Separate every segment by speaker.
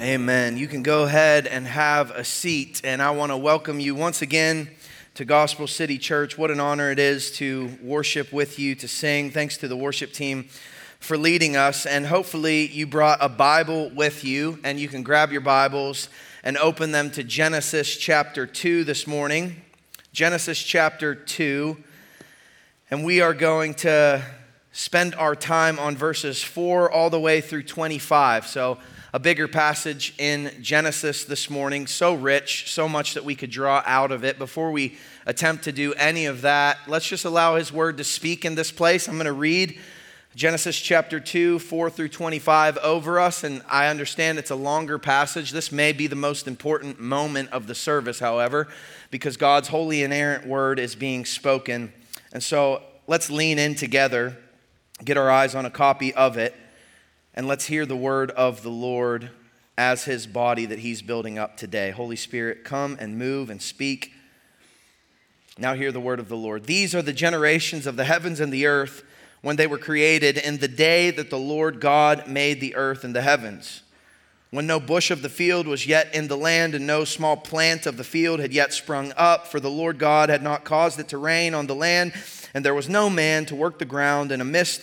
Speaker 1: Amen. You can go ahead and have a seat, and I want to welcome you once again to Gospel City Church. What an honor it is to worship with you, to sing. Thanks to the worship team for leading us, and hopefully, you brought a Bible with you, and you can grab your Bibles and open them to Genesis chapter 2 this morning. Genesis chapter 2, and we are going to spend our time on verses 4 all the way through 25. So, a bigger passage in Genesis this morning, so rich, so much that we could draw out of it. Before we attempt to do any of that, let's just allow His word to speak in this place. I'm going to read Genesis chapter 2, 4 through 25 over us, and I understand it's a longer passage. This may be the most important moment of the service, however, because God's holy inerrant word is being spoken. And so let's lean in together, get our eyes on a copy of it and let's hear the word of the Lord as his body that he's building up today. Holy Spirit, come and move and speak. Now, hear the word of the Lord. These are the generations of the heavens and the earth when they were created in the day that the Lord God made the earth and the heavens. When no bush of the field was yet in the land, and no small plant of the field had yet sprung up, for the Lord God had not caused it to rain on the land, and there was no man to work the ground, and a mist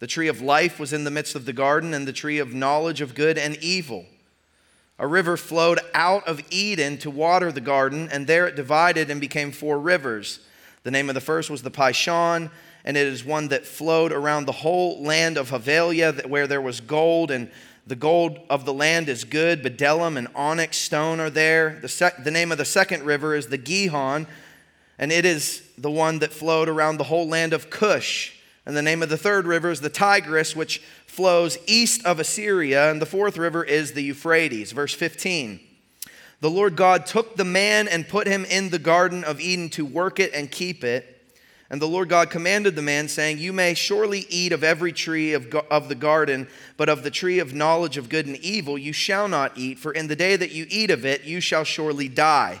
Speaker 1: The tree of life was in the midst of the garden, and the tree of knowledge of good and evil. A river flowed out of Eden to water the garden, and there it divided and became four rivers. The name of the first was the Pishon, and it is one that flowed around the whole land of Havilah, where there was gold, and the gold of the land is good. Bdellium and onyx stone are there. The, sec- the name of the second river is the Gihon, and it is the one that flowed around the whole land of Cush. And the name of the third river is the Tigris, which flows east of Assyria. And the fourth river is the Euphrates. Verse 15. The Lord God took the man and put him in the Garden of Eden to work it and keep it. And the Lord God commanded the man, saying, You may surely eat of every tree of, of the garden, but of the tree of knowledge of good and evil you shall not eat, for in the day that you eat of it you shall surely die.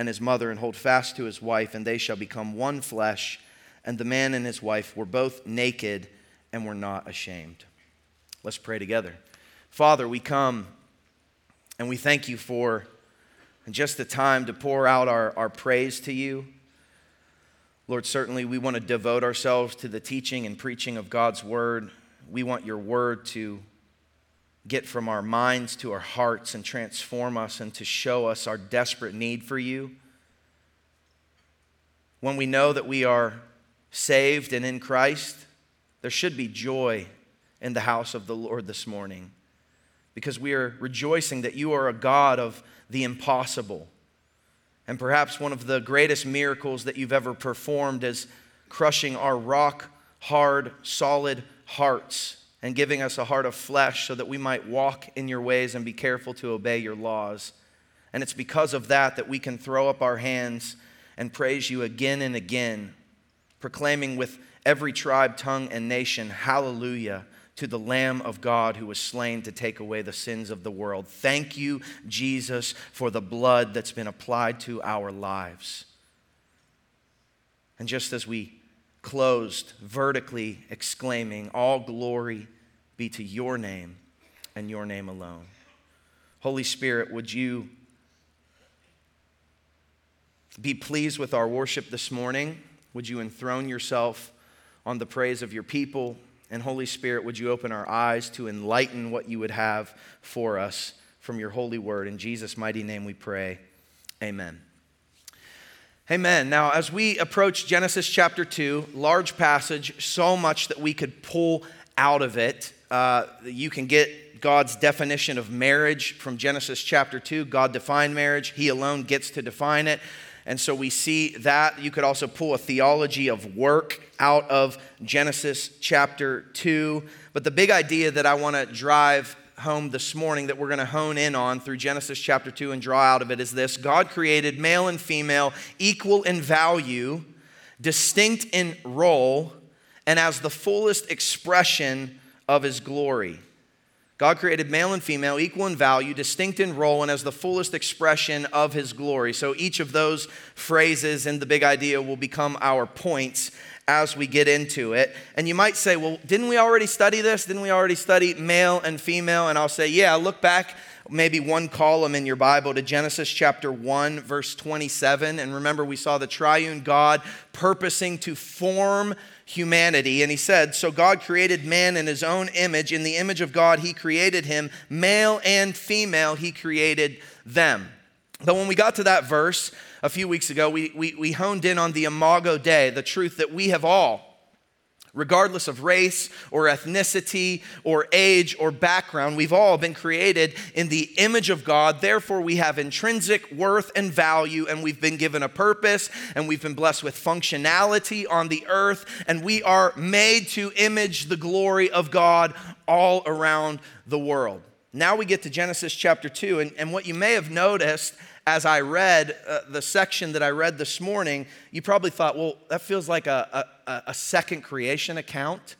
Speaker 1: and his mother and hold fast to his wife, and they shall become one flesh. And the man and his wife were both naked and were not ashamed. Let's pray together. Father, we come and we thank you for just the time to pour out our, our praise to you. Lord, certainly we want to devote ourselves to the teaching and preaching of God's word. We want your word to get from our minds to our hearts and transform us and to show us our desperate need for you. When we know that we are saved and in Christ, there should be joy in the house of the Lord this morning because we are rejoicing that you are a God of the impossible. And perhaps one of the greatest miracles that you've ever performed is crushing our rock hard, solid hearts and giving us a heart of flesh so that we might walk in your ways and be careful to obey your laws. And it's because of that that we can throw up our hands and praise you again and again, proclaiming with every tribe, tongue, and nation, Hallelujah to the Lamb of God who was slain to take away the sins of the world. Thank you, Jesus, for the blood that's been applied to our lives. And just as we closed, vertically exclaiming, All glory be to your name and your name alone. Holy Spirit, would you be pleased with our worship this morning? Would you enthrone yourself on the praise of your people? And Holy Spirit, would you open our eyes to enlighten what you would have for us from your holy word? In Jesus' mighty name we pray. Amen. Amen. Now, as we approach Genesis chapter 2, large passage, so much that we could pull out of it. Uh, you can get God's definition of marriage from Genesis chapter 2. God defined marriage, He alone gets to define it. And so we see that. You could also pull a theology of work out of Genesis chapter 2. But the big idea that I want to drive home this morning that we're going to hone in on through Genesis chapter 2 and draw out of it is this God created male and female equal in value, distinct in role, and as the fullest expression of his glory. God created male and female, equal in value, distinct in role, and as the fullest expression of his glory. So each of those phrases in the big idea will become our points as we get into it. And you might say, well, didn't we already study this? Didn't we already study male and female? And I'll say, yeah, look back maybe one column in your Bible to Genesis chapter 1, verse 27. And remember, we saw the triune God purposing to form humanity. And he said, So God created man in his own image. In the image of God, he created him. Male and female, he created them. But when we got to that verse, a few weeks ago, we, we, we honed in on the Imago Dei, the truth that we have all, regardless of race or ethnicity or age or background, we've all been created in the image of God. Therefore, we have intrinsic worth and value, and we've been given a purpose, and we've been blessed with functionality on the earth, and we are made to image the glory of God all around the world. Now we get to Genesis chapter 2, and, and what you may have noticed as I read uh, the section that I read this morning, you probably thought, well, that feels like a, a, a second creation account.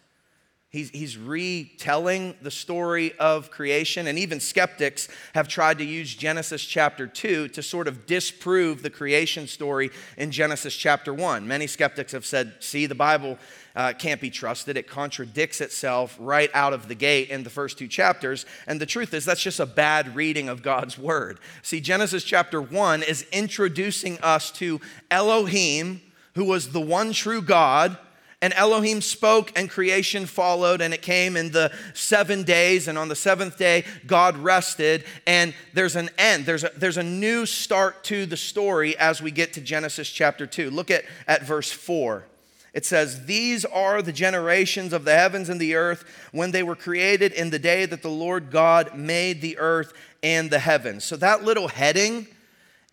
Speaker 1: He's, he's retelling the story of creation, and even skeptics have tried to use Genesis chapter 2 to sort of disprove the creation story in Genesis chapter 1. Many skeptics have said, see, the Bible uh, can't be trusted. It contradicts itself right out of the gate in the first two chapters. And the truth is, that's just a bad reading of God's word. See, Genesis chapter 1 is introducing us to Elohim, who was the one true God and Elohim spoke, and creation followed, and it came in the seven days. And on the seventh day, God rested, and there's an end. There's a, there's a new start to the story as we get to Genesis chapter 2. Look at, at verse 4. It says, These are the generations of the heavens and the earth when they were created in the day that the Lord God made the earth and the heavens. So that little heading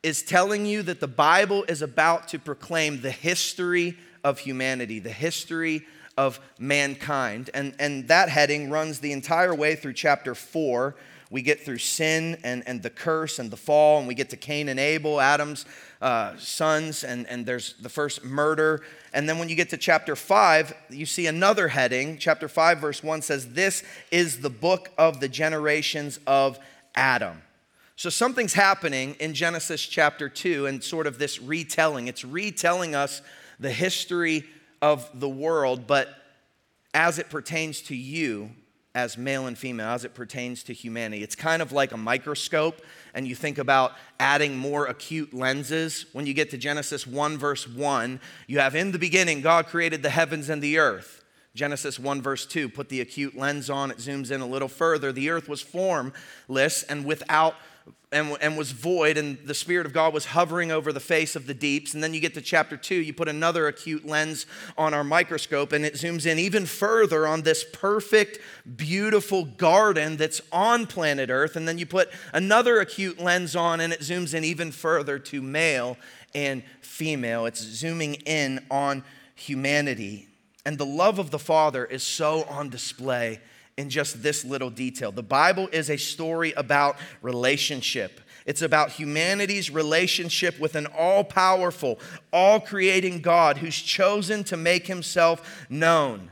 Speaker 1: is telling you that the Bible is about to proclaim the history of humanity, the history of mankind. And, and that heading runs the entire way through chapter 4. We get through sin and, and the curse and the fall, and we get to Cain and Abel, Adam's uh, sons, and, and there's the first murder. And then when you get to chapter 5, you see another heading. Chapter 5, verse 1 says, This is the book of the generations of Adam. So something's happening in Genesis chapter 2 and sort of this retelling. It's retelling us the history of the world, but as it pertains to you as male and female, as it pertains to humanity. It's kind of like a microscope, and you think about adding more acute lenses. When you get to Genesis 1, verse 1, you have in the beginning, God created the heavens and the earth. Genesis 1, verse 2, put the acute lens on, it zooms in a little further. The earth was formless and without and, and was void, and the Spirit of God was hovering over the face of the deeps. And then you get to chapter two, you put another acute lens on our microscope, and it zooms in even further on this perfect, beautiful garden that's on planet Earth. And then you put another acute lens on, and it zooms in even further to male and female. It's zooming in on humanity. And the love of the Father is so on display in just this little detail. The Bible is a story about relationship. It's about humanity's relationship with an all powerful, all creating God who's chosen to make himself known.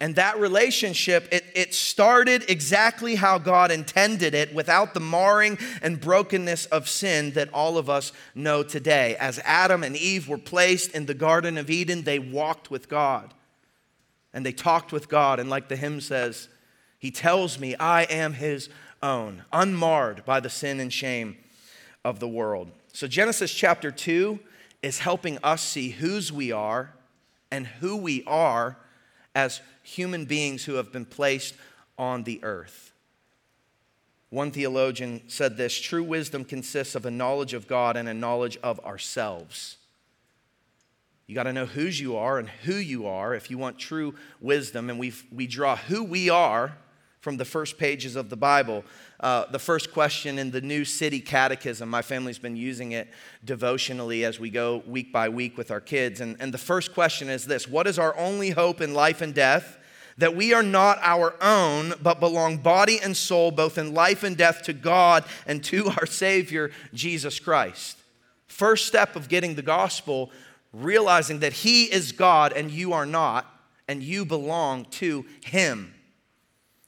Speaker 1: And that relationship, it, it started exactly how God intended it without the marring and brokenness of sin that all of us know today. As Adam and Eve were placed in the Garden of Eden, they walked with God and they talked with God. And like the hymn says, He tells me I am His own, unmarred by the sin and shame of the world. So, Genesis chapter 2 is helping us see whose we are and who we are as human beings who have been placed on the earth. One theologian said this true wisdom consists of a knowledge of God and a knowledge of ourselves. You got to know whose you are and who you are if you want true wisdom. And we we draw who we are from the first pages of the Bible. Uh, the first question in the New City Catechism, my family's been using it devotionally as we go week by week with our kids. And, and the first question is this What is our only hope in life and death? That we are not our own, but belong body and soul, both in life and death, to God and to our Savior, Jesus Christ. First step of getting the gospel, realizing that He is God and you are not, and you belong to Him.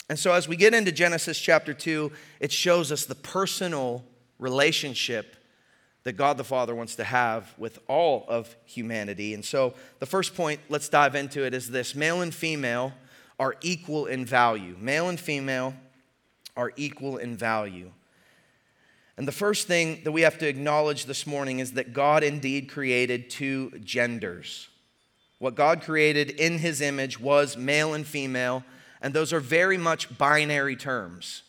Speaker 1: And so, as we get into Genesis chapter 2, it shows us the personal relationship that God the Father wants to have with all of humanity. And so, the first point, let's dive into it, is this male and female are equal in value. Male and female are equal in value. And the first thing that we have to acknowledge this morning is that God indeed created two genders. What God created in his image was male and female and those are very much binary terms.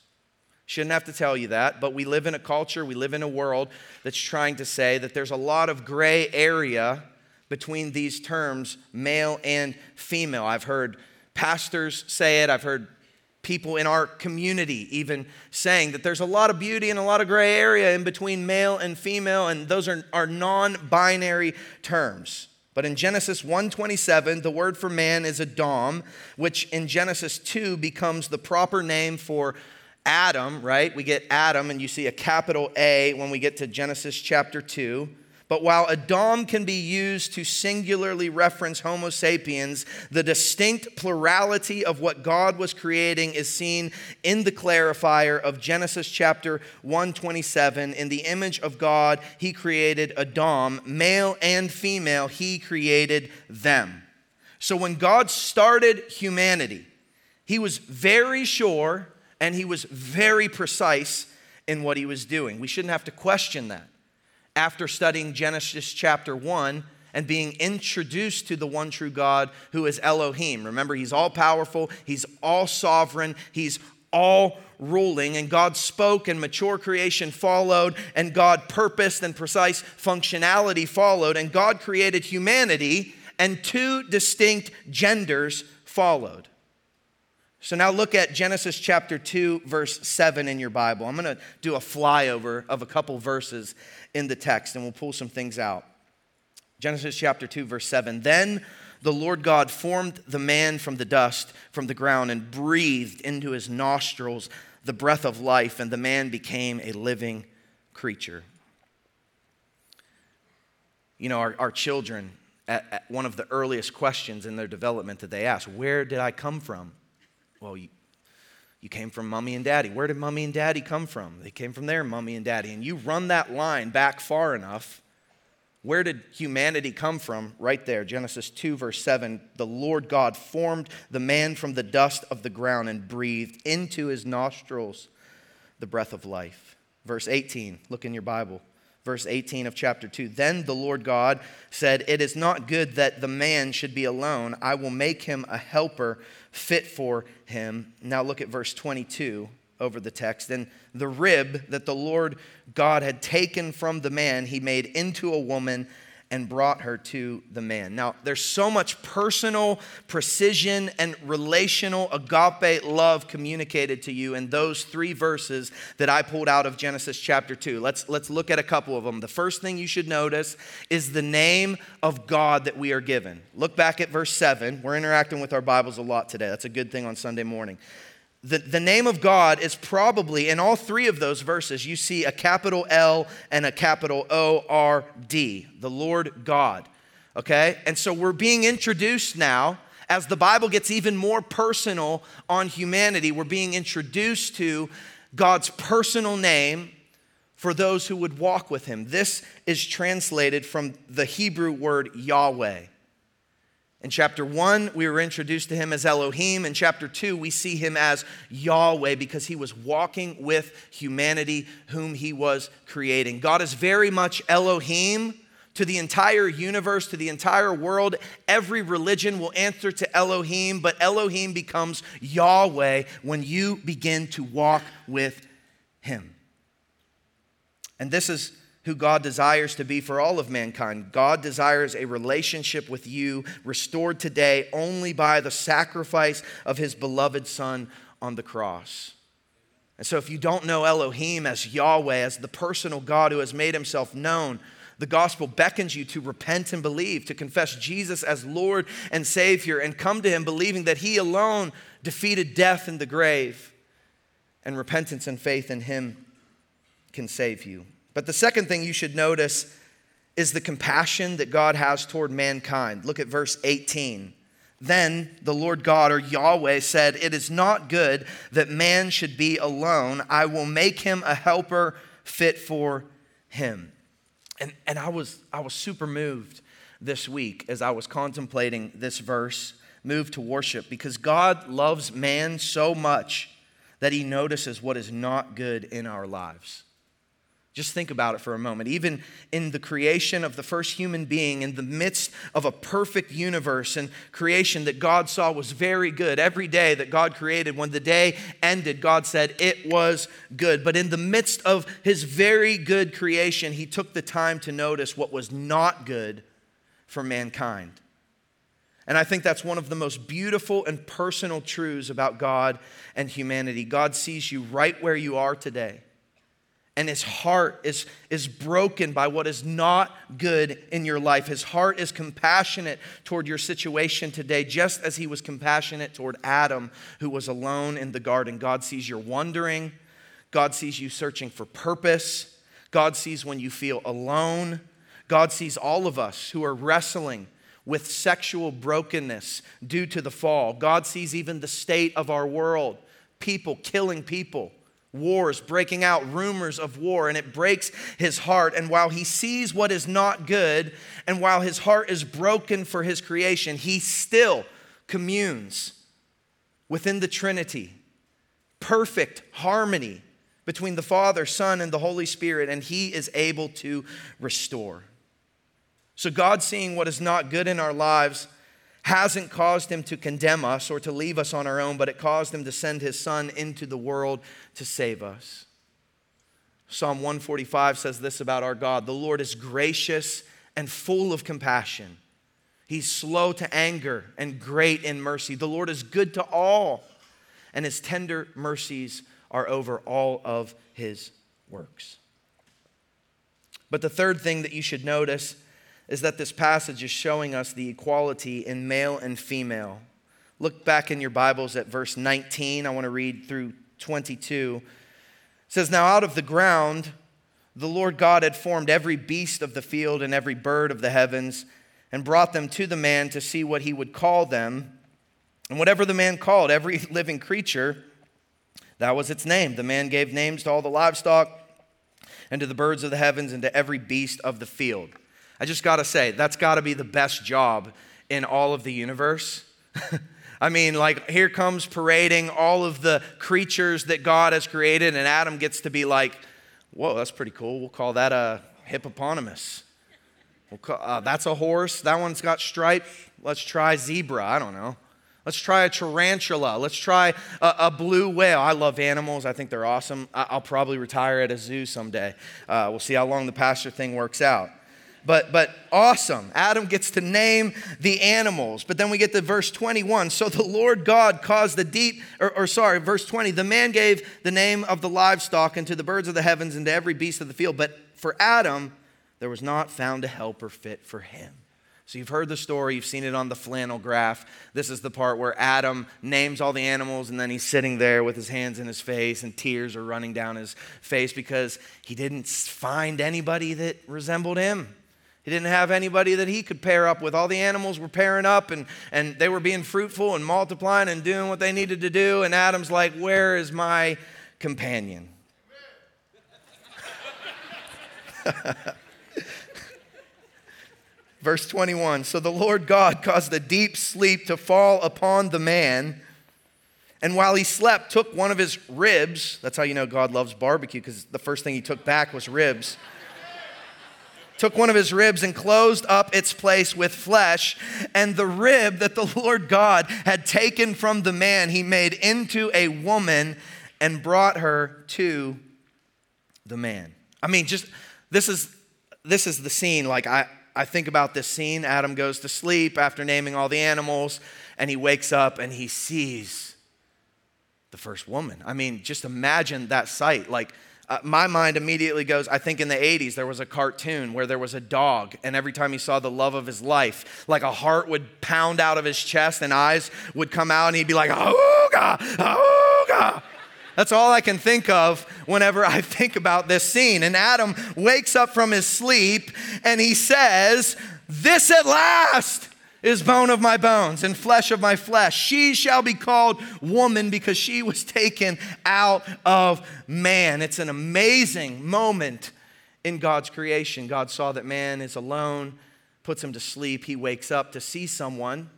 Speaker 1: Shouldn't have to tell you that, but we live in a culture, we live in a world that's trying to say that there's a lot of gray area between these terms, male and female. I've heard pastors say it, I've heard people in our community even saying that there's a lot of beauty and a lot of gray area in between male and female, and those are, are non binary terms. But in Genesis 1:27, the word for man is Adam, which in Genesis 2 becomes the proper name for Adam, right? We get Adam and you see a capital A when we get to Genesis chapter 2. But while Adam can be used to singularly reference Homo sapiens, the distinct plurality of what God was creating is seen in the clarifier of Genesis chapter 127. In the image of God, he created Adam, male and female, he created them. So when God started humanity, he was very sure and he was very precise in what he was doing. We shouldn't have to question that after studying Genesis chapter 1 and being introduced to the one true God who is Elohim. Remember, He's all powerful, He's all sovereign, He's all ruling, and God spoke, and mature creation followed, and God purposed, and precise functionality followed, and God created humanity, and two distinct genders followed. So now look at Genesis chapter 2, verse 7 in your Bible. I'm going to do a flyover of a couple verses in the text and we'll pull some things out. Genesis chapter 2, verse 7. Then the Lord God formed the man from the dust, from the ground, and breathed into his nostrils the breath of life, and the man became a living creature. You know, our, our children, at, at one of the earliest questions in their development that they ask, Where did I come from? Well, you, you came from mommy and daddy. Where did mommy and daddy come from? They came from their mommy and daddy. And you run that line back far enough. Where did humanity come from? Right there, Genesis 2, verse 7. The Lord God formed the man from the dust of the ground and breathed into his nostrils the breath of life. Verse 18, look in your Bible. Verse 18 of chapter 2. Then the Lord God said, It is not good that the man should be alone. I will make him a helper fit for him. Now look at verse 22 over the text. And the rib that the Lord God had taken from the man, he made into a woman and brought her to the man. Now, there's so much personal precision and relational agape love communicated to you in those three verses that I pulled out of Genesis chapter 2. Let's, let's look at a couple of them. The first thing you should notice is the name of God that we are given. Look back at verse 7. We're interacting with our Bibles a lot today. That's a good thing on Sunday morning. The, the name of God is probably, in all three of those verses, you see a capital L and a capital O R D, the Lord God. Okay? And so we're being introduced now as the Bible gets even more personal on humanity, we're being introduced to God's personal name for those who would walk with him. This is translated from the Hebrew word Yahweh. In chapter one, we were introduced to him as Elohim. In chapter two, we see him as Yahweh because he was walking with humanity whom he was creating. God is very much Elohim to the entire universe, to the entire world. Every religion will answer to Elohim, but Elohim becomes Yahweh when you begin to walk with him. And this is who God desires to be for all of mankind. God desires a relationship with you restored today only by the sacrifice of his beloved Son on the cross. And so, if you don't know Elohim as Yahweh, as the personal God who has made himself known, the gospel beckons you to repent and believe, to confess Jesus as Lord and Savior, and come to him believing that he alone defeated death and the grave. And repentance and faith in him can save you. But the second thing you should notice is the compassion that God has toward mankind. Look at verse 18. Then the Lord God or Yahweh said, It is not good that man should be alone. I will make him a helper fit for him. And, and I, was, I was super moved this week as I was contemplating this verse, moved to worship, because God loves man so much that he notices what is not good in our lives. Just think about it for a moment. Even in the creation of the first human being, in the midst of a perfect universe and creation that God saw was very good, every day that God created, when the day ended, God said it was good. But in the midst of his very good creation, he took the time to notice what was not good for mankind. And I think that's one of the most beautiful and personal truths about God and humanity. God sees you right where you are today and his heart is, is broken by what is not good in your life. His heart is compassionate toward your situation today, just as he was compassionate toward Adam, who was alone in the garden. God sees your wandering, God sees you searching for purpose, God sees when you feel alone. God sees all of us who are wrestling with sexual brokenness due to the fall. God sees even the state of our world, people killing people wars breaking out, rumors of war, and it breaks his heart. And while he sees what is not good, and while his heart is broken for his creation, he still communes within the Trinity. Perfect harmony between the Father, Son, and the Holy Spirit, and he is able to restore. So, God seeing what is not good in our lives hasn't caused him to condemn us or to leave us on our own, but it caused him to send his son into the world to save us. Psalm 145 says this about our God The Lord is gracious and full of compassion. He's slow to anger and great in mercy. The Lord is good to all, and his tender mercies are over all of his works. But the third thing that you should notice is that this passage is showing us the equality in male and female. Look back in your Bibles at verse 19. I want to read through 22. It says, Now out of the ground the Lord God had formed every beast of the field and every bird of the heavens and brought them to the man to see what he would call them. And whatever the man called every living creature, that was its name. The man gave names to all the livestock and to the birds of the heavens and to every beast of the field. I just got to say, that's got to be the best job in all of the universe. I mean, like, here comes parading all of the creatures that God has created, and Adam gets to be like, whoa, that's pretty cool. We'll call that a hippopotamus. We'll call, uh, that's a horse. That one's got stripes. Let's try zebra. I don't know. Let's try a tarantula. Let's try a, a, blue whale. I love animals. I think they're awesome. I, will probably retire at a zoo someday. Uh, we'll see how long the pastor thing works out but, but awesome. Adam gets to name the animals. But then we get to verse 21. So the Lord God caused the deep, or, or, sorry, verse 20, the man gave the name of the livestock and to the birds of the heavens and to every beast of the field. But for Adam, there was not found a helper fit for him. So you've heard the story, you've seen it on the flannel graph. This is the part where Adam names all the animals and then he's sitting there with his hands in his face and tears are running down his face because he didn't find anybody that resembled him. He didn't have anybody that he could pair up with. All the animals were pairing up and, and they were being fruitful and multiplying and doing what they needed to do. And Adam's like, Where is my companion? Verse 21 So the Lord God caused a deep sleep to fall upon the man. And while he slept, took one of his ribs. That's how you know God loves barbecue, because the first thing he took back was ribs took one of his ribs and closed up its place with flesh. And the rib that the Lord God had taken from the man, he made into a woman and brought her to the man. I mean, just this is this is the scene. Like I, I think about this scene. Adam goes to sleep after naming all the animals, and he wakes up and he sees the first woman. I mean, just imagine that sight. Like uh, my mind immediately goes I think in the 80s there was a cartoon where there was a dog, and every time he saw the love of his life, like a heart would pound out of his chest and eyes would come out, and he'd be like, Ooga, Ooga. That's all I can think of whenever I think about this scene. And Adam wakes up from his sleep and he says, This at last is bone of my bones and flesh of my flesh. She shall be called woman because she was taken out of man. It's an amazing moment in God's creation. God saw that man is alone, puts him to sleep. He wakes up to see someone.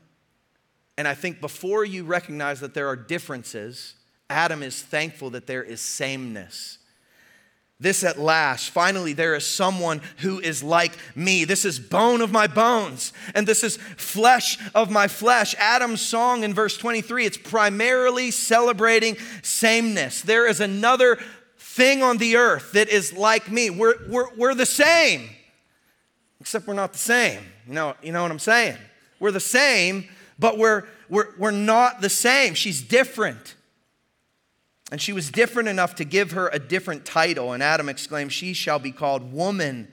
Speaker 1: And I think before you recognize that there are differences, Adam is thankful that there is sameness. This at last, finally, there is someone who is like me. This is bone of my bones, and this is flesh of my flesh. Adam's song in verse 23, it's primarily celebrating sameness. There is another thing on the earth that is like me. We're, we're, we're the same, except we're not the same. You know, you know what I'm saying? We're the same, but we're, we're, we're not the same. She's different. And she was different enough to give her a different title. And Adam exclaimed, She shall be called woman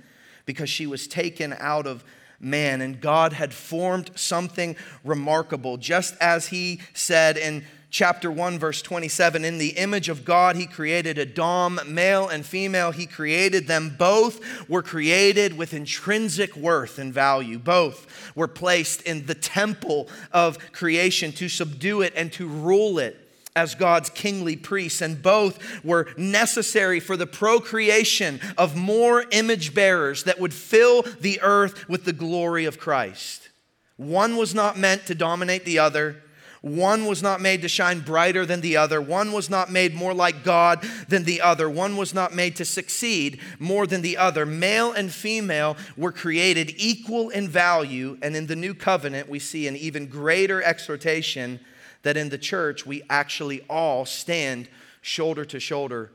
Speaker 1: because she was taken out of man. And God had formed something remarkable, just as he said in chapter 1, verse 27 In the image of God, he created Adam, male and female, he created them. Both were created with intrinsic worth and value. Both were placed in the temple of creation to subdue it and to rule it as God's kingly priests, and both were necessary for the procreation of more image bearers that would fill the earth with the glory of Christ. One was not meant to dominate the other. One was not made to shine brighter than the other. One was not made more like God than the other. One was not made to succeed more than the other. Male and female were created equal in value, and in the new covenant, we see an even greater exhortation that in the church we actually all stand shoulder to shoulder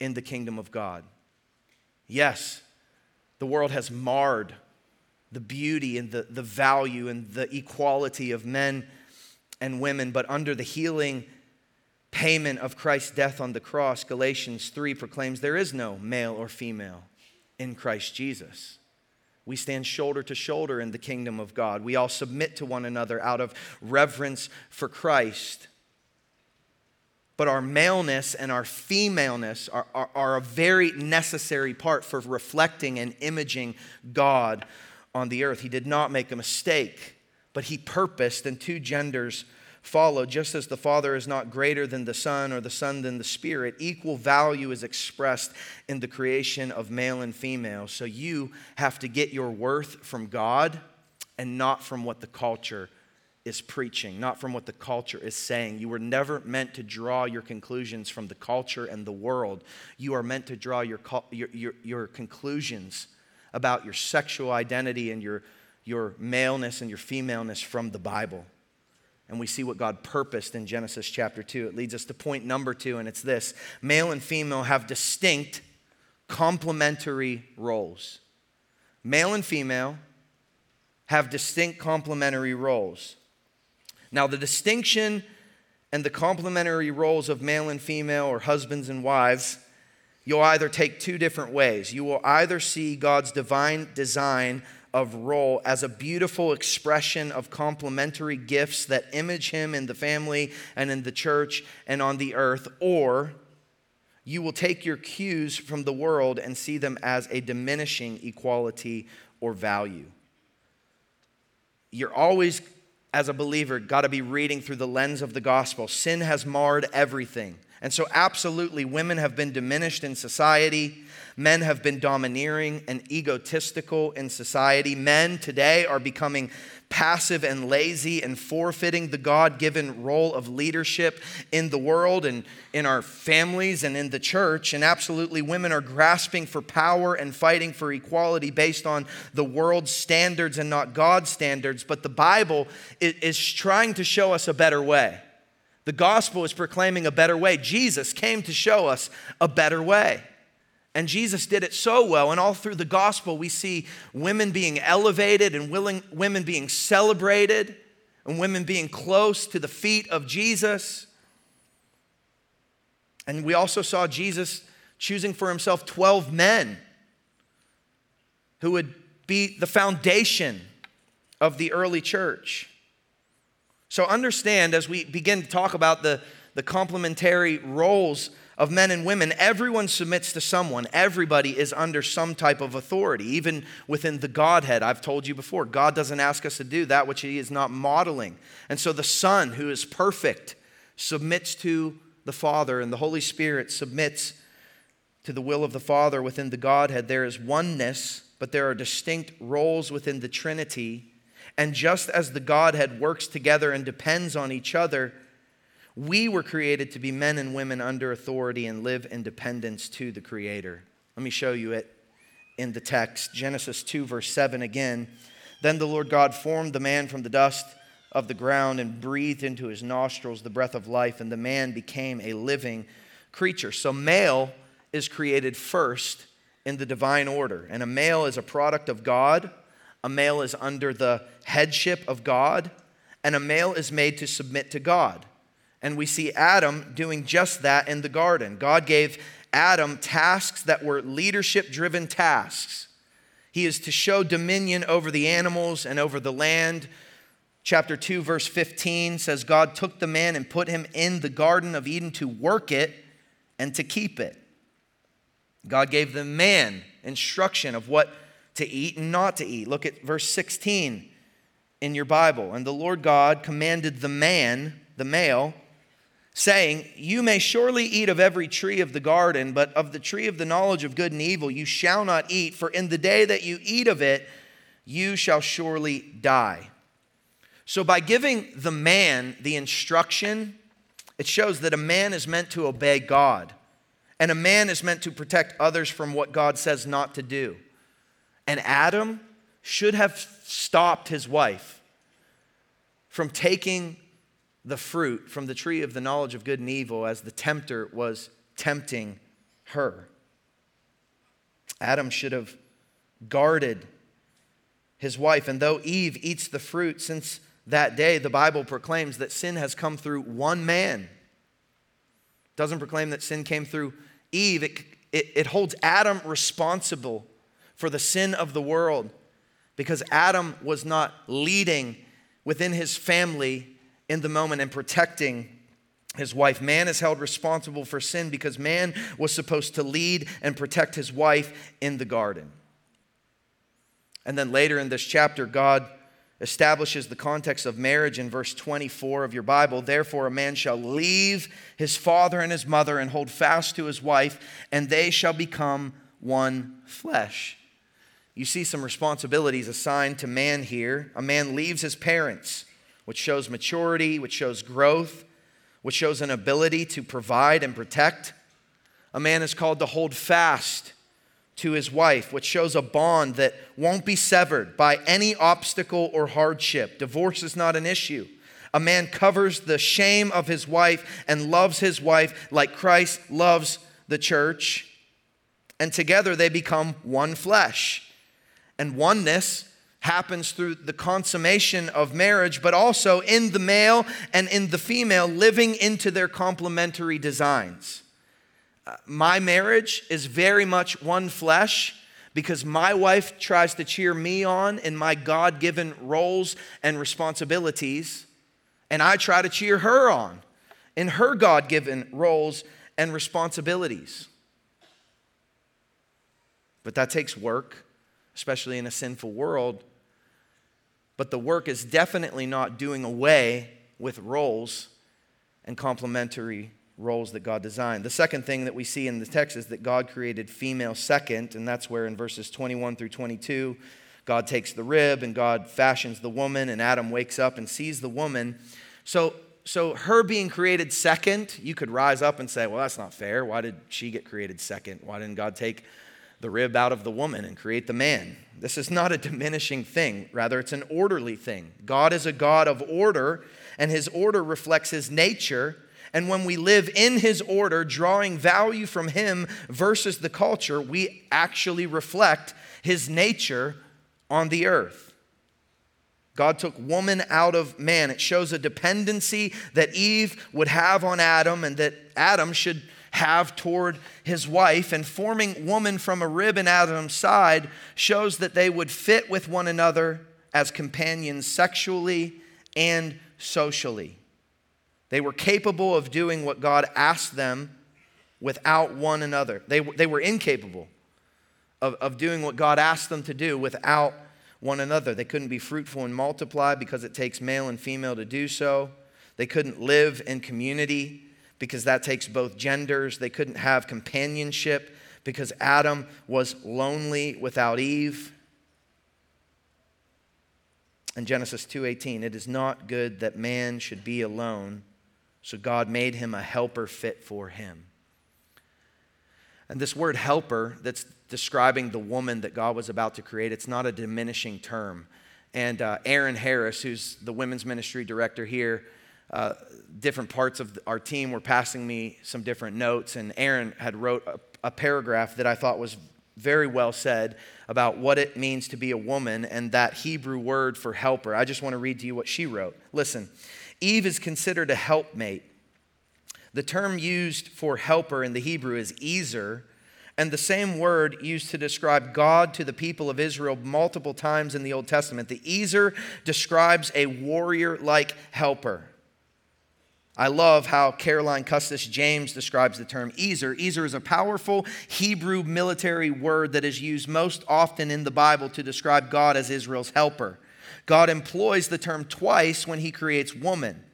Speaker 1: in the kingdom of God. Yes, the world has marred the beauty and the, the value and the equality of men and women, but under the healing payment of Christ's death on the cross, Galatians 3 proclaims there is no male or female in Christ Jesus. We stand shoulder to shoulder in the kingdom of God. We all submit to one another out of reverence for Christ. But our maleness and our femaleness are, are, are, a very necessary part for reflecting and imaging God on the earth. He did not make a mistake, but He purposed in two genders follow. Just as the Father is not greater than the Son or the Son than the Spirit, equal value is expressed in the creation of male and female. So you have to get your worth from God and not from what the culture is preaching, not from what the culture is saying. You were never meant to draw your conclusions from the culture and the world. You are meant to draw your, your, your, your conclusions about your sexual identity and your, your maleness and your femaleness from the Bible and we see what God purposed in Genesis chapter 2. It leads us to point number two, and it's this male and female have distinct complementary roles. Male and female have distinct complementary roles. Now, the distinction and the complementary roles of male and female, or husbands and wives, you'll either take two different ways. You will either see God's divine design of role as a beautiful expression of complementary gifts that image him in the family and in the church and on the earth, or you will take your cues from the world and see them as a diminishing equality or value. You're always, as a believer, got to be reading through the lens of the gospel. Sin has marred everything. And so, absolutely, women have been diminished in society. Men have been domineering and egotistical in society. Men today are becoming passive and lazy and forfeiting the God given role of leadership in the world and in our families and in the church. And absolutely, women are grasping for power and fighting for equality based on the world's standards and not God's standards. But the Bible is trying to show us a better way. The gospel is proclaiming a better way. Jesus came to show us a better way. And Jesus did it so well. And all through the gospel, we see women being elevated and willing, women being celebrated and women being close to the feet of Jesus. And we also saw Jesus choosing for himself 12 men who would be the foundation of the early church. So understand as we begin to talk about the, the complementary roles of men and women, everyone submits to someone. Everybody is under some type of authority, even within the Godhead. I've told you before, God doesn't ask us to do that which He is not modeling. And so the Son, who is perfect, submits to the Father, and the Holy Spirit submits to the will of the Father within the Godhead. There is oneness, but there are distinct roles within the Trinity. And just as the Godhead works together and depends on each other, we were created to be men and women under authority and live in dependence to the Creator. Let me show you it in the text. Genesis 2, verse 7 again. Then the Lord God formed the man from the dust of the ground and breathed into his nostrils the breath of life, and the man became a living creature. So, male is created first in the divine order, and a male is a product of God. A male is under the headship of God, and a male is made to submit to God. And we see Adam doing just that in the garden. God gave Adam tasks that were leadership driven tasks. He is to show dominion over the animals and over the land. Chapter 2, verse 15 says, God took the man and put him in the Garden of Eden to work it and to keep it. God gave the man instruction of what to eat and not to eat. Look at verse 16 in your Bible. And the Lord God commanded the man, the male, saying, You may surely eat of every tree of the garden, but of the tree of the knowledge of good and evil you shall not eat, for in the day that you eat of it, you shall surely die. So, by giving the man the instruction, it shows that a man is meant to obey God, and a man is meant to protect others from what God says not to do. And Adam should have stopped his wife from taking the fruit from the tree of the knowledge of good and evil as the tempter was tempting her. Adam should have guarded his wife. And though Eve eats the fruit since that day, the Bible proclaims that sin has come through one man. It doesn't proclaim that sin came through Eve, it, it, it holds Adam responsible for the sin of the world because Adam was not leading within his family in the moment and protecting his wife. Man is held responsible for sin because man was supposed to lead and protect his wife in the garden. And then later in this chapter, God establishes the context of marriage in verse 24 of your Bible. Therefore, a man shall leave his father and his mother and hold fast to his wife, and they shall become one flesh. You see some responsibilities assigned to man here. A man leaves his parents which shows maturity, which shows growth, which shows an ability to provide and protect. A man is called to hold fast to his wife, which shows a bond that won't be severed by any obstacle or hardship. Divorce is not an issue. A man covers the shame of his wife and loves his wife like Christ loves the church. And together they become one flesh. And oneness happens through the consummation of marriage, but also in the male and in the female living into their complementary designs. Uh, my marriage is very much one flesh because my wife tries to cheer me on in my God given roles and responsibilities, and I try to cheer her on in her God given roles and responsibilities. But that takes work especially in a sinful world. But the work is definitely not doing away with roles and complementary roles that God designed. The second thing that we see in the text is that God created female second, and that's where in verses 21 through 22, God takes the rib and God fashions the woman, and Adam wakes up and sees the woman. So, so her being created second, you could rise up and say, well, that's not fair. Why did she get created second? Why didn't God take the rib out of the woman and create the man? This is not a diminishing thing. Rather, it's an orderly thing. God is a God of order, and his order reflects his nature. And when we live in his order, drawing value from him versus the culture, we actually reflect his nature on the earth. God took woman out of man. It shows a dependency that Eve would have on Adam and that Adam should have toward his wife. And forming woman from a rib in Adam's side shows that they would fit with one another as companions sexually and socially. They were capable of doing what God asked them without one another. They, they were incapable of, of doing what God asked them to do without one another. They couldn't be fruitful and multiply because it takes male and female to do so. They couldn't live in community because that takes both genders. They couldn't have companionship because Adam was lonely without Eve. In Genesis 2:18, it is not good that man should be alone, so God made him a helper fit for him. And this word helper that's describing the woman that God was about to create, it's not a diminishing term. And uh, Aaron Harris, who's the women's ministry director here, uh, different parts of our team were passing me some different notes, and Aaron had wrote a, a paragraph that I thought was very well said about what it means to be a woman and that Hebrew word for helper. I just want to read to you what she wrote. Listen, Eve is considered a helpmate. The term used for helper in the Hebrew is ezer, and the same word used to describe God to the people of Israel multiple times in the Old Testament. The ezer describes a warrior like helper. I love how Carolyn Custis James describes the term Ezer. Ezer is a powerful Hebrew military word that is used most often in the Bible to describe God as Israel's helper. God employs the term twice when he creates woman.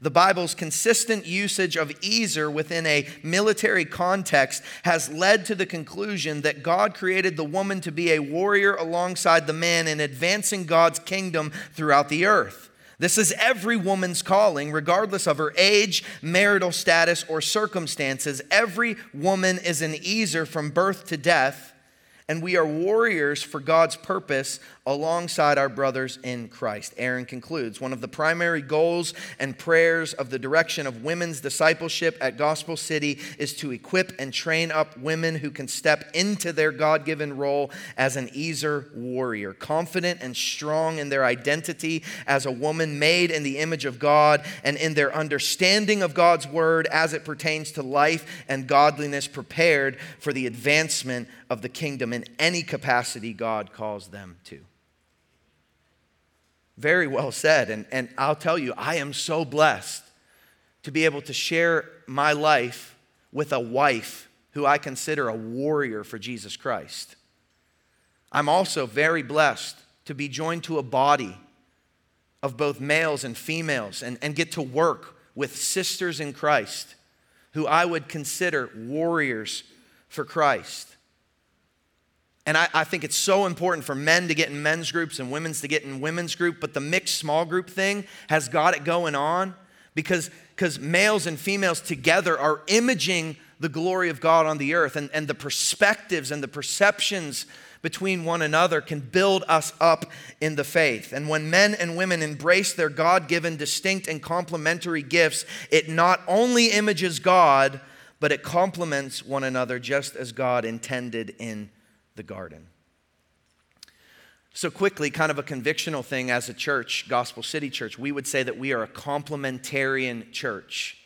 Speaker 1: The Bible's consistent usage of Ezer within a military context has led to the conclusion that God created the woman to be a warrior alongside the man in advancing God's kingdom throughout the earth. This is every woman's calling, regardless of her age, marital status, or circumstances. Every woman is an Ezer from birth to death, and we are warriors for God's purpose alongside our brothers in Christ. Aaron concludes One of the primary goals and prayers of the direction of women's discipleship at Gospel City is to equip and train up women who can step into their God given role as an Ezer warrior, confident and strong in their identity as a woman made in the image of God and in their understanding of God's word as it pertains to life and godliness, prepared for the advancement of the kingdom in any capacity God calls them to. Very well said. And, and I'll tell you, I am so blessed to be able to share my life with a wife who I consider a warrior for Jesus Christ. I'm also very blessed to be joined to a body of both males and females and, and get to work with sisters in Christ who I would consider warriors for Christ. And I, I, think it's so important for men to get in men's groups and women's to get in women's group, but the mixed small group thing has got it going on because because males and females together are imaging the glory of God on the earth, and, and the perspectives and the perceptions between one another can build us up in the faith. And when men and women embrace their God given, distinct, and complementary gifts, it not only images God, but it complements one another just as God intended in the garden. So, quickly, kind of a convictional thing as a church, Gospel City Church, we would say that we are a complementarian church.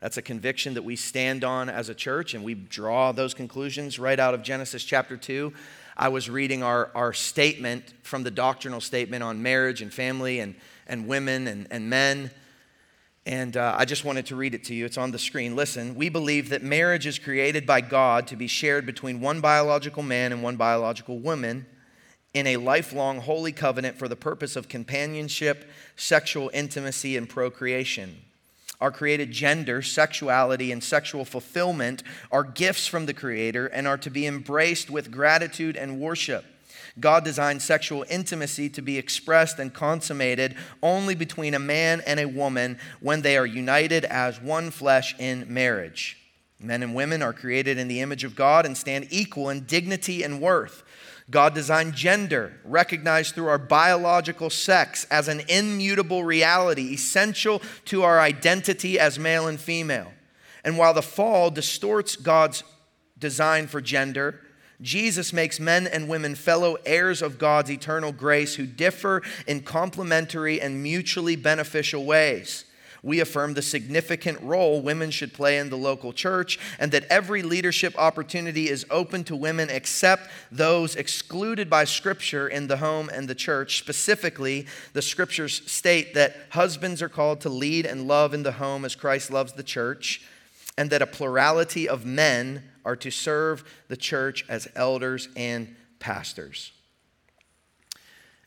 Speaker 1: That's a conviction that we stand on as a church, and we draw those conclusions right out of Genesis chapter 2. I was reading our, our statement from the doctrinal statement on marriage and family and, and women and, and men. And uh, I just wanted to read it to you. It's on the screen. Listen, we believe that marriage is created by God to be shared between one biological man and one biological woman in a lifelong holy covenant for the purpose of companionship, sexual intimacy, and procreation. Our created gender, sexuality, and sexual fulfillment are gifts from the Creator and are to be embraced with gratitude and worship. God designed sexual intimacy to be expressed and consummated only between a man and a woman when they are united as one flesh in marriage. Men and women are created in the image of God and stand equal in dignity and worth. God designed gender, recognized through our biological sex, as an immutable reality, essential to our identity as male and female. And while the fall distorts God's design for gender, Jesus makes men and women fellow heirs of God's eternal grace who differ in complementary and mutually beneficial ways we affirm the significant role women should play in the local church and that every leadership opportunity is open to women except those excluded by Scripture in the home and the church. Specifically, the Scriptures state that husbands are called to lead and love in the home as Christ loves the church, and that a plurality of men are to serve the church as elders and pastors.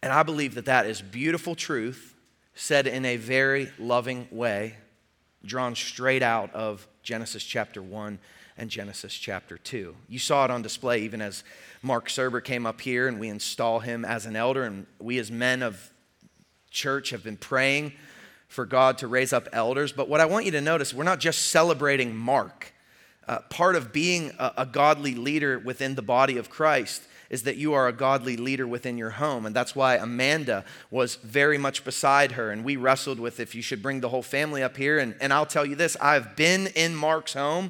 Speaker 1: And I believe that that is beautiful truth said in a very loving way, drawn straight out of Genesis chapter 1 and Genesis chapter 2. You saw it on display even as Mark Serber came up here and we install him as an elder, and we as men of church have been praying for God to raise up elders. But what I want you to notice, we're not just celebrating Mark. Uh, part of being a, a godly leader within the body of Christ is that you are a godly leader within your home. And that's why Amanda was very much beside her. And we wrestled with if you should bring the whole family up here. And, and I'll tell you this I've been in Mark's home,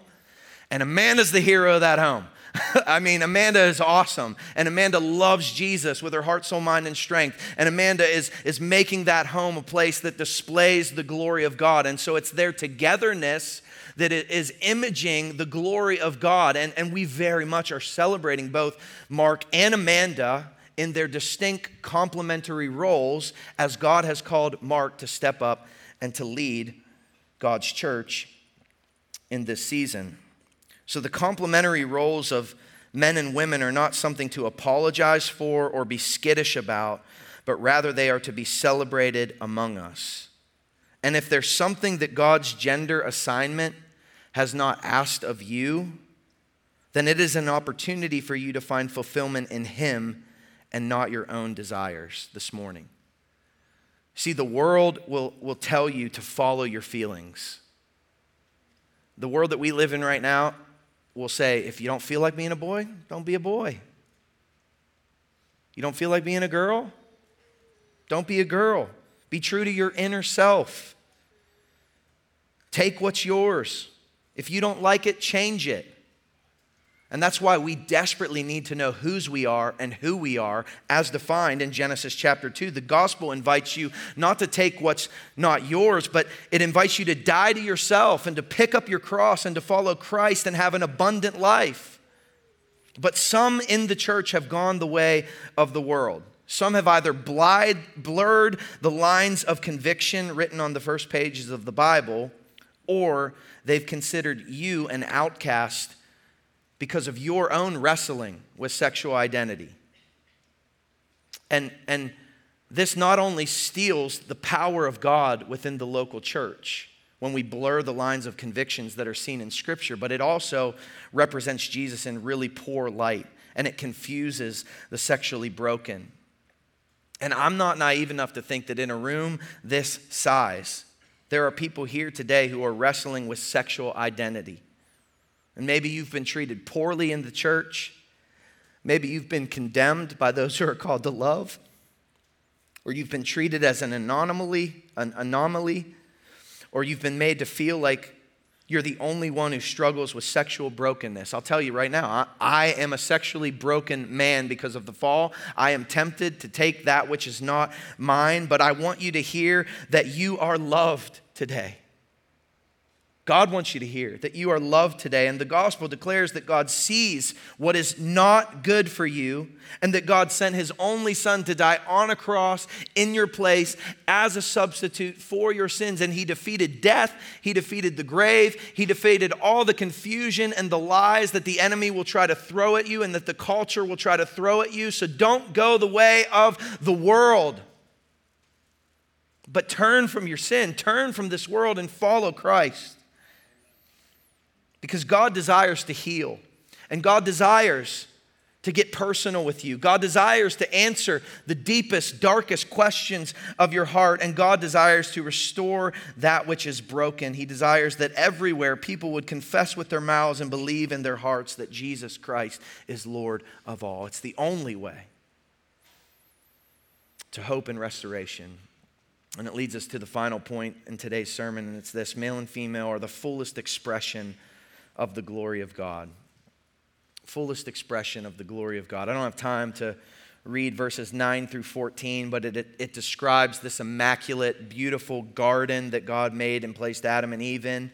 Speaker 1: and Amanda's the hero of that home. I mean, Amanda is awesome. And Amanda loves Jesus with her heart, soul, mind, and strength. And Amanda is, is making that home a place that displays the glory of God. And so it's their togetherness that it is imaging the glory of God. And, and we very much are celebrating both Mark and Amanda in their distinct complementary roles as God has called Mark to step up and to lead God's church in this season. So the complementary roles of men and women are not something to apologize for or be skittish about, but rather they are to be celebrated among us. And if there's something that God's gender assignment has not asked of you, then it is an opportunity for you to find fulfillment in Him and not your own desires this morning. See, the world will, will tell you to follow your feelings. The world that we live in right now will say if you don't feel like being a boy, don't be a boy. You don't feel like being a girl? Don't be a girl. Be true to your inner self. Take what's yours. If you don't like it, change it. And that's why we desperately need to know whose we are and who we are, as defined in Genesis chapter 2. The gospel invites you not to take what's not yours, but it invites you to die to yourself and to pick up your cross and to follow Christ and have an abundant life. But some in the church have gone the way of the world. Some have either blurred the lines of conviction written on the first pages of the Bible, or they've considered you an outcast because of your own wrestling with sexual identity. And, and this not only steals the power of God within the local church when we blur the lines of convictions that are seen in Scripture, but it also represents Jesus in really poor light and it confuses the sexually broken. And I'm not naive enough to think that in a room this size, there are people here today who are wrestling with sexual identity. And maybe you've been treated poorly in the church. Maybe you've been condemned by those who are called to love. Or you've been treated as an anomaly, an anomaly, or you've been made to feel like you're the only one who struggles with sexual brokenness. I'll tell you right now, I, I, am a sexually broken man because of the fall. I am tempted to take that which is not mine, but I want you to hear that you are loved today. God wants you to hear that you are loved today. And the gospel declares that God sees what is not good for you and that God sent his only son to die on a cross in your place as a substitute for your sins. And he defeated death, he defeated the grave, he defeated all the confusion and the lies that the enemy will try to throw at you and that the culture will try to throw at you. So don't go the way of the world. But turn from your sin, turn from this world and follow Christ. Because God desires to heal, and God desires to get personal with you. God desires to answer the deepest, darkest questions of your heart, and God desires to restore that which is broken. He desires that everywhere people would confess with their mouths and believe in their hearts that Jesus Christ is Lord of all. It's the only way to hope and restoration. And it leads us to the final point in today's sermon, and it's this male and female are the fullest expression of the glory of God. Fullest expression of the glory of God. I don't have time to read verses 9 through 14, but it, it, it, describes this immaculate, beautiful garden that God made and placed Adam and Eve in.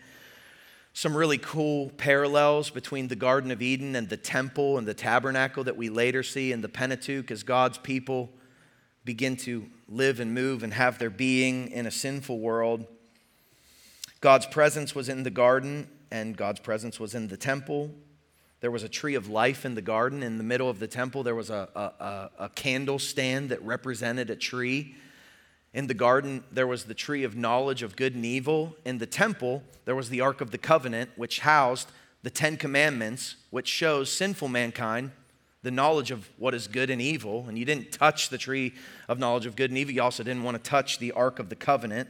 Speaker 1: Some really cool parallels between the Garden of Eden and the temple and the tabernacle that we later see in the Pentateuch as God's people begin to live and move and have their being in a sinful world. God's presence was in the garden, and God's presence was in the temple. There was a tree of life in the garden. In the middle of the temple, there was a, a, a, candle stand that represented a tree. In the garden, there was the tree of knowledge of good and evil. In the temple, there was the Ark of the Covenant, which housed the Ten Commandments, which shows sinful mankind the knowledge of what is good and evil. And you didn't touch the tree of knowledge of good and evil. You also didn't want to touch the Ark of the Covenant.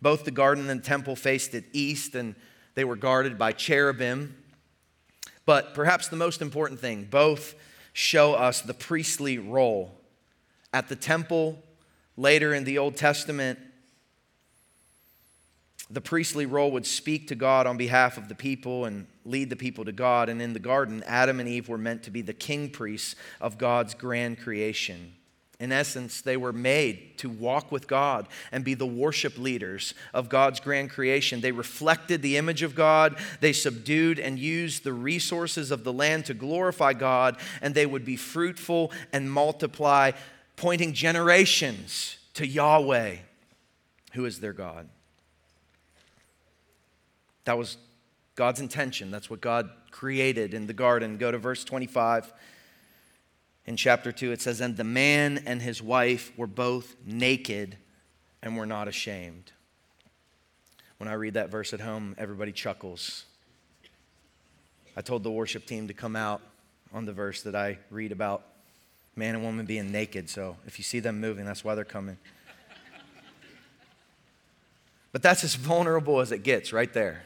Speaker 1: Both the garden and the temple faced it east, and they were guarded by cherubim. But perhaps the most important thing, both show us the priestly role. At the temple, later in the Old Testament, the priestly role would speak to God on behalf of the people and lead the people to God. And in the garden, Adam and Eve were meant to be the king priests of God's grand creation. In essence, they were made to walk with God and be the worship leaders of God's grand creation. They reflected the image of God, they subdued and used the resources of the land to glorify God, and they would be fruitful and multiply, pointing generations to Yahweh, who is their God. That was God's intention. That's what God created in the garden. Go to verse 25 in chapter 2, it says, And the man and his wife were both naked and were not ashamed. When I read that verse at home, everybody chuckles. I told the worship team to come out on the verse that I read about man and woman being naked. So if you see them moving, that's why they're coming. but that's as vulnerable as it gets right there.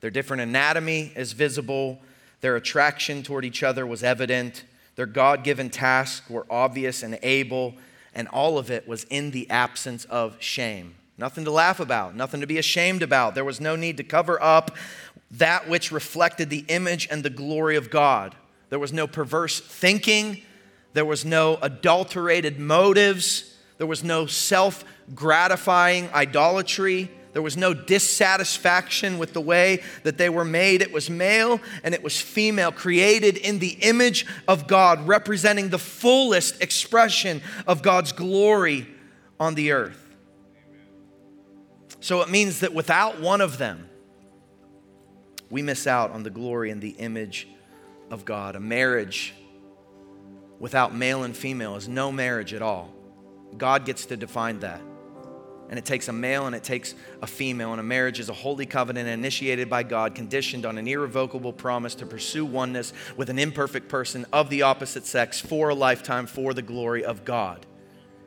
Speaker 1: Their different anatomy is visible, their attraction toward each other was evident. Their God given tasks were obvious and able, and all of it was in the absence of shame. Nothing to laugh about, nothing to be ashamed about. There was no need to cover up that which reflected the image and the glory of God. There was no perverse thinking, there was no adulterated motives, there was no self gratifying idolatry. There was no dissatisfaction with the way that they were made. It was male and it was female, created in the image of God, representing the fullest expression of God's glory on the earth. So it means that without one of them, we miss out on the glory and the image of God. A marriage without male and female is no marriage at all. God gets to define that and it takes a male and it takes a female. And a marriage is a holy covenant initiated by God, conditioned on an irrevocable promise to pursue oneness with an imperfect person of the opposite sex for a lifetime for the glory of God.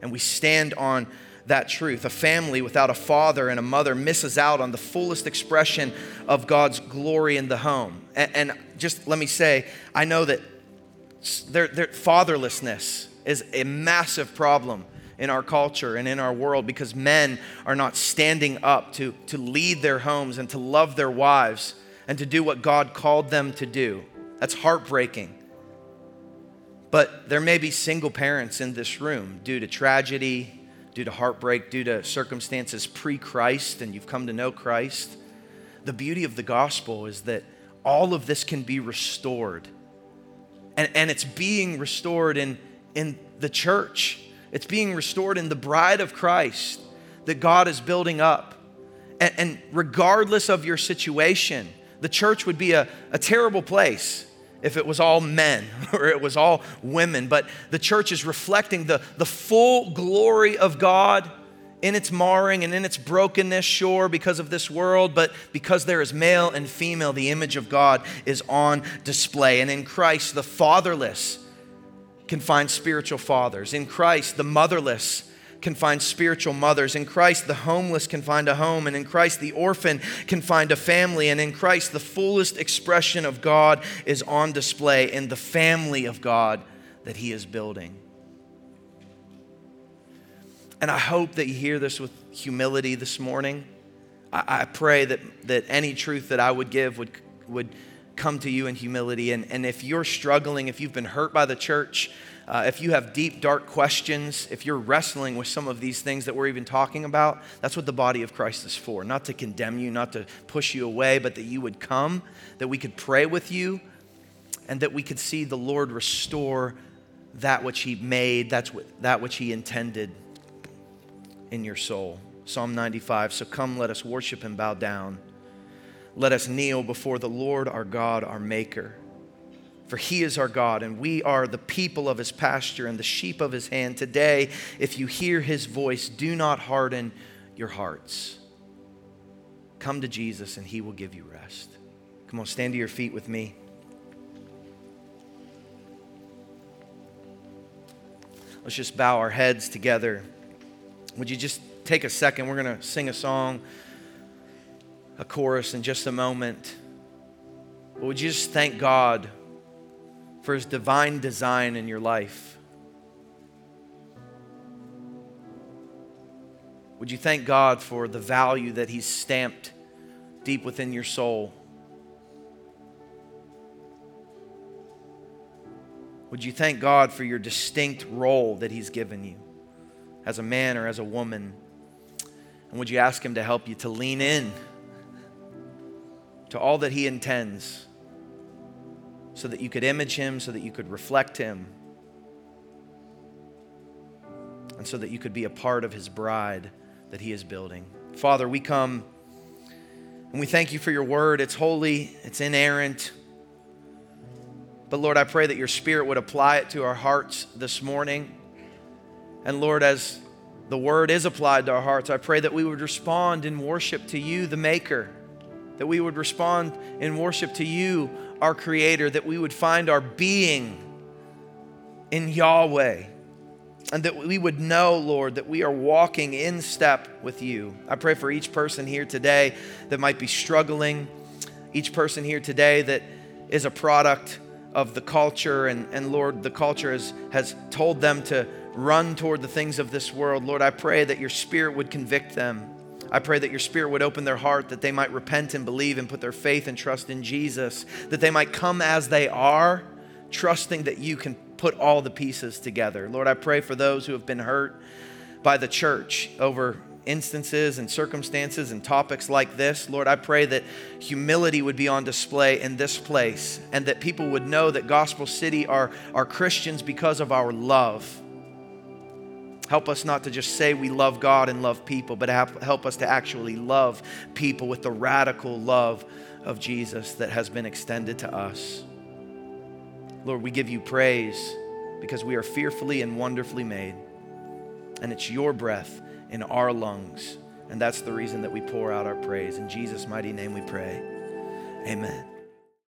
Speaker 1: And we stand on that truth. A family without a father and a mother misses out on the fullest expression of God's glory in the home. And, and just let me say, I know that their, fatherlessness is a massive problem in our culture and in our world because men are not standing up to, to lead their homes and to love their wives and to do what God called them to do. That's heartbreaking. But there may be single parents in this room due to tragedy, due to heartbreak, due to circumstances pre Christ, and you've come to know Christ. the beauty of the gospel is that all of this can be restored. And, and it's being restored in, in the church, it's being restored in the bride of Christ that God is building up. And, and regardless of your situation, the church would be a, a terrible place if it was all men or it was all women, but the church is reflecting the, the full glory of God in its marring and in its brokenness, sure, because of this world, but because there is male and female, the image of God is on display. And in Christ, the fatherless can find spiritual fathers. In Christ, the motherless can find spiritual mothers. In Christ, the homeless can find a home. And in Christ, the orphan can find a family. And in Christ, the fullest expression of God is on display in the family of God that He is building. And I hope that you hear this with humility this morning. I, I pray that, that any truth that I would give would, would come to you in humility. And, and if you're struggling, if you've been hurt by the church, uh, if you have deep, dark questions, if you're wrestling with some of these things that we're even talking about, that's what the body of Christ is for. Not to condemn you, not to push you away, but that you would come, that we could pray with you, and that we could see the Lord restore that which He made, that's what, that which He intended in your soul. Psalm 95 So come, let us worship and bow down. Let us kneel before the Lord our God, our Maker. For he is our God, and we are the people of his pasture and the sheep of his hand. Today, if you hear his voice, do not harden your hearts. Come to Jesus, and he will give you rest. Come on, stand to your feet with me. Let's just bow our heads together. Would you just take a second? We're going to sing a song, a chorus in just a moment. But would you just thank God for His divine design in your life? Would you thank God for the value that He's stamped deep within your soul? Would you thank God for your distinct role that He's given you? as a man or as a woman? And would you ask Him to help you to lean in to all that He intends so that you could image Him, so that you could reflect Him, and so that you could be a part of His bride that He is building? Father, we come and we thank you for your word. It's holy, it's inerrant. But Lord, I pray that your spirit would apply it to our hearts this morning. And Lord, as the word is applied to our hearts, I pray that we would respond in worship to you, the Maker, that we would respond in worship to you, our Creator, that we would find our being in Yahweh, and that we would know, Lord, that we are walking in step with you. I pray for each person here today that might be struggling, each person here today that is a product of the culture, and, and Lord, the culture has, has told them to run toward the things of this world. Lord, I pray that your spirit would convict them. I pray that your spirit would open their heart, that they might repent and believe and put their faith and trust in Jesus, that they might come as they are, trusting that you can put all the pieces together. Lord, I pray for those who have been hurt by the church over instances and circumstances and topics like this. Lord, I pray that humility would be on display in this place and that people would know that Gospel City are, are Christians because of our love Help us not to just say we love God and love people, but help us to actually love people with the radical love of Jesus that has been extended to us. Lord, we give you praise because we are fearfully and wonderfully made. And it's your breath in our lungs. And that's the reason that we pour out our praise. In Jesus' mighty name we pray. Amen.